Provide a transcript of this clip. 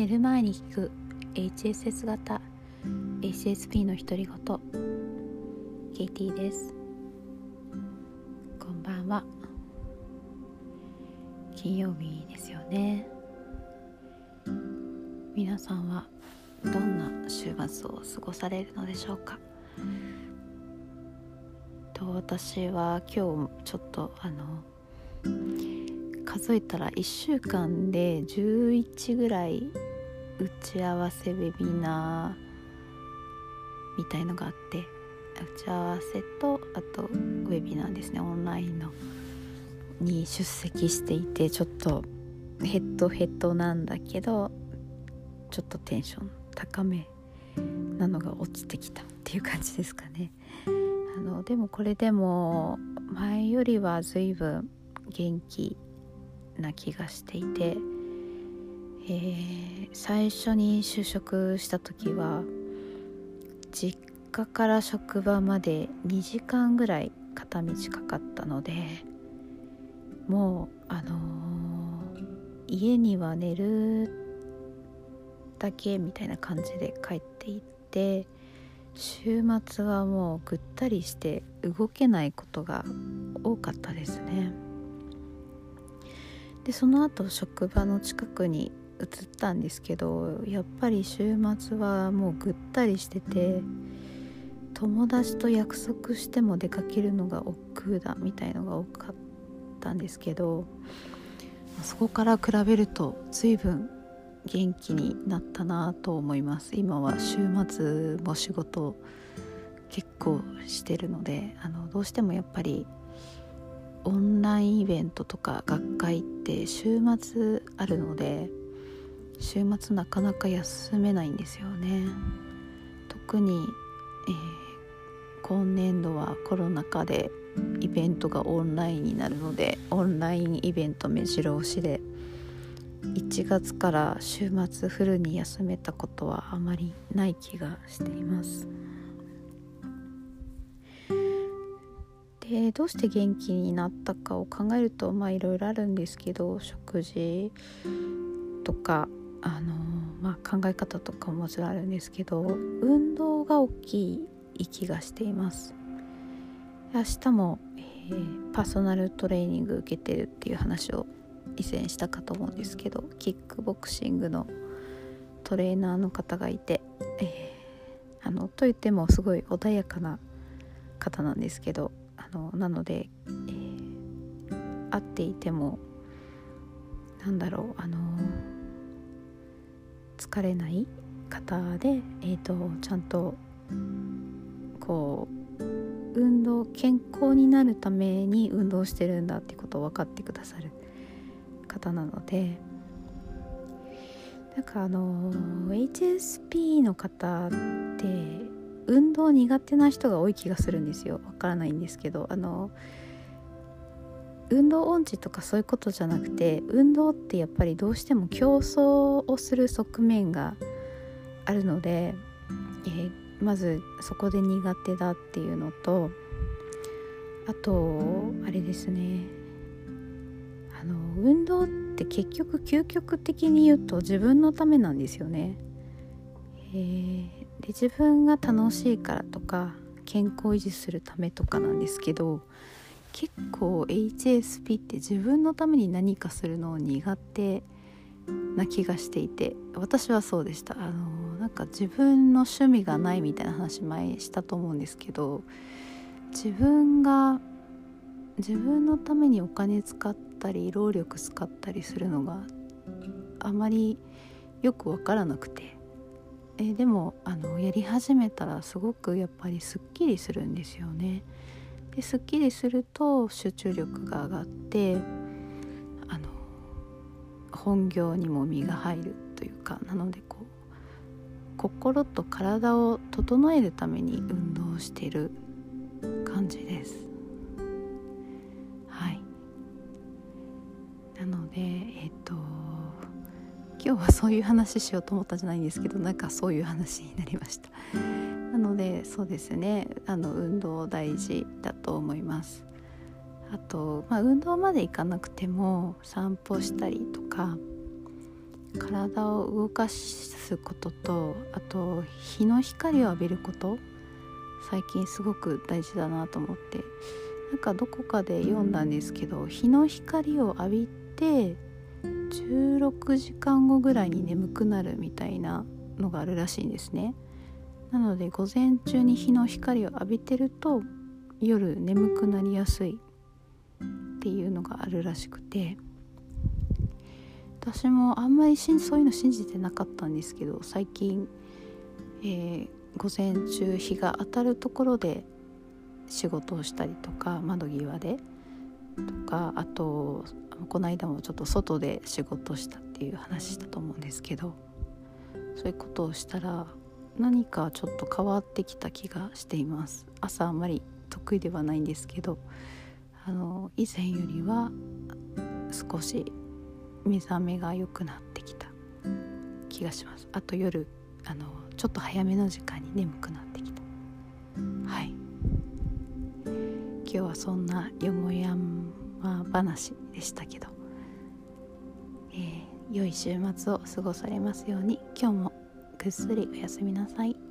寝る前に聞く HSS 型 HSP の独り言。ケイティです。こんばんは。金曜日ですよね。皆さんはどんな週末を過ごされるのでしょうか？と私は今日ちょっとあの数えたら1週間で11ぐらい打ち合わせウェビナーみたいのがあって打ち合わせとあとウェビナーですね。オンラインのに出席していてちょっとヘッドヘッドなんだけどちょっとテンション高めなのが落ちてきたっていう感じですかね。あのでもこれでも前よりは随分元気な気がしていて、えー、最初に就職した時は実家から職場まで2時間ぐらい片道かかったのでもうあのー、家には寝るだけみたいな感じで帰っていって週末はもうぐったりして動けないことが多かったですね。でその後職場の近くに移ったんですけどやっぱり週末はもうぐったりしてて友達と約束しても出かけるのが億劫だみたいのが多かったんですけどそこから比べると随分元気になったなと思います。今は週末も仕事結構してるのであのどうしてもやっぱりオンラインイベントとか学会って週末あるので週末なかなか休めないんですよね特に、えー、今年度はコロナ禍でイベントがオンラインになるのでオンラインイベント目白押しで1月から週末フルに休めたことはあまりない気がしています。でどうして元気になったかを考えるとまあいろいろあるんですけど食事とかあの、まあ、考え方とかももちろんあるんですけど運動が大きい気がしています。明日も、えー、パーソナルトレーニング受けてるっていう話を以前したかと思うんですけどキックボクシングのトレーナーの方がいて、えー、あのといってもすごい穏やかな方なんですけどあのなので、えー、会っていてもなんだろうあの疲れない方で、えーと、ちゃんとこう運動健康になるために運動してるんだってことを分かってくださる方なのでなんかあの HSP の方って運動苦手な人が多い気がするんですよ。わからないんですけどあの運動音痴とかそういうことじゃなくて運動ってやっぱりどうしても競争をする側面があるので、えー、まずそこで苦手だっていうのとあとあれですねあの運動って結局究極的に言うと自分のためなんですよね。えーで自分が楽しいからとか健康維持するためとかなんですけど結構 HSP って自分のために何かするのを苦手な気がしていて私はそうでしたあのなんか自分の趣味がないみたいな話前したと思うんですけど自分が自分のためにお金使ったり労力使ったりするのがあまりよく分からなくてえでもあのやり始めたらすごくやっぱりすっきりするんですよね。ですっきりすると集中力が上がってあの本業にも身が入るというかなのでこう心と体を整えるために運動してる感じです。はいなのでえっ、と今日はそういう話しようと思ったんじゃないんですけどなんかそういう話になりましたなのでそうですね。あの運動大事だと思います。あと、まあ、運動まで行かなくても散歩したりとか体を動かすこととあと日の光を浴びること最近すごく大事だなと思って。なんかどこかで読んだんですけど日の光を浴びて16時間後ぐらいに眠くなるみたいなのがあるらしいんですね。なので午前中に日の光を浴びてると夜眠くなりやすいっていうのがあるらしくて。私もあんまりそういうの信じてなかったんですけど最近、えー、午前中日が当たるところで仕事をしたりとか窓際でとかあとこの間もちょっと外で仕事したっていう話したと思うんですけどそういうことをしたら何かちょっと変わってきた気がしています。朝あまり得意ではないんですけどあの以前よりは少し目覚めが良くなってきた気がします。あと夜あのちょっと早めの時間に眠くなってきた。はい。今日はそんなよもやま話でしたけど、えー、良い週末を過ごされますように。今日もぐっすりおやすみなさい。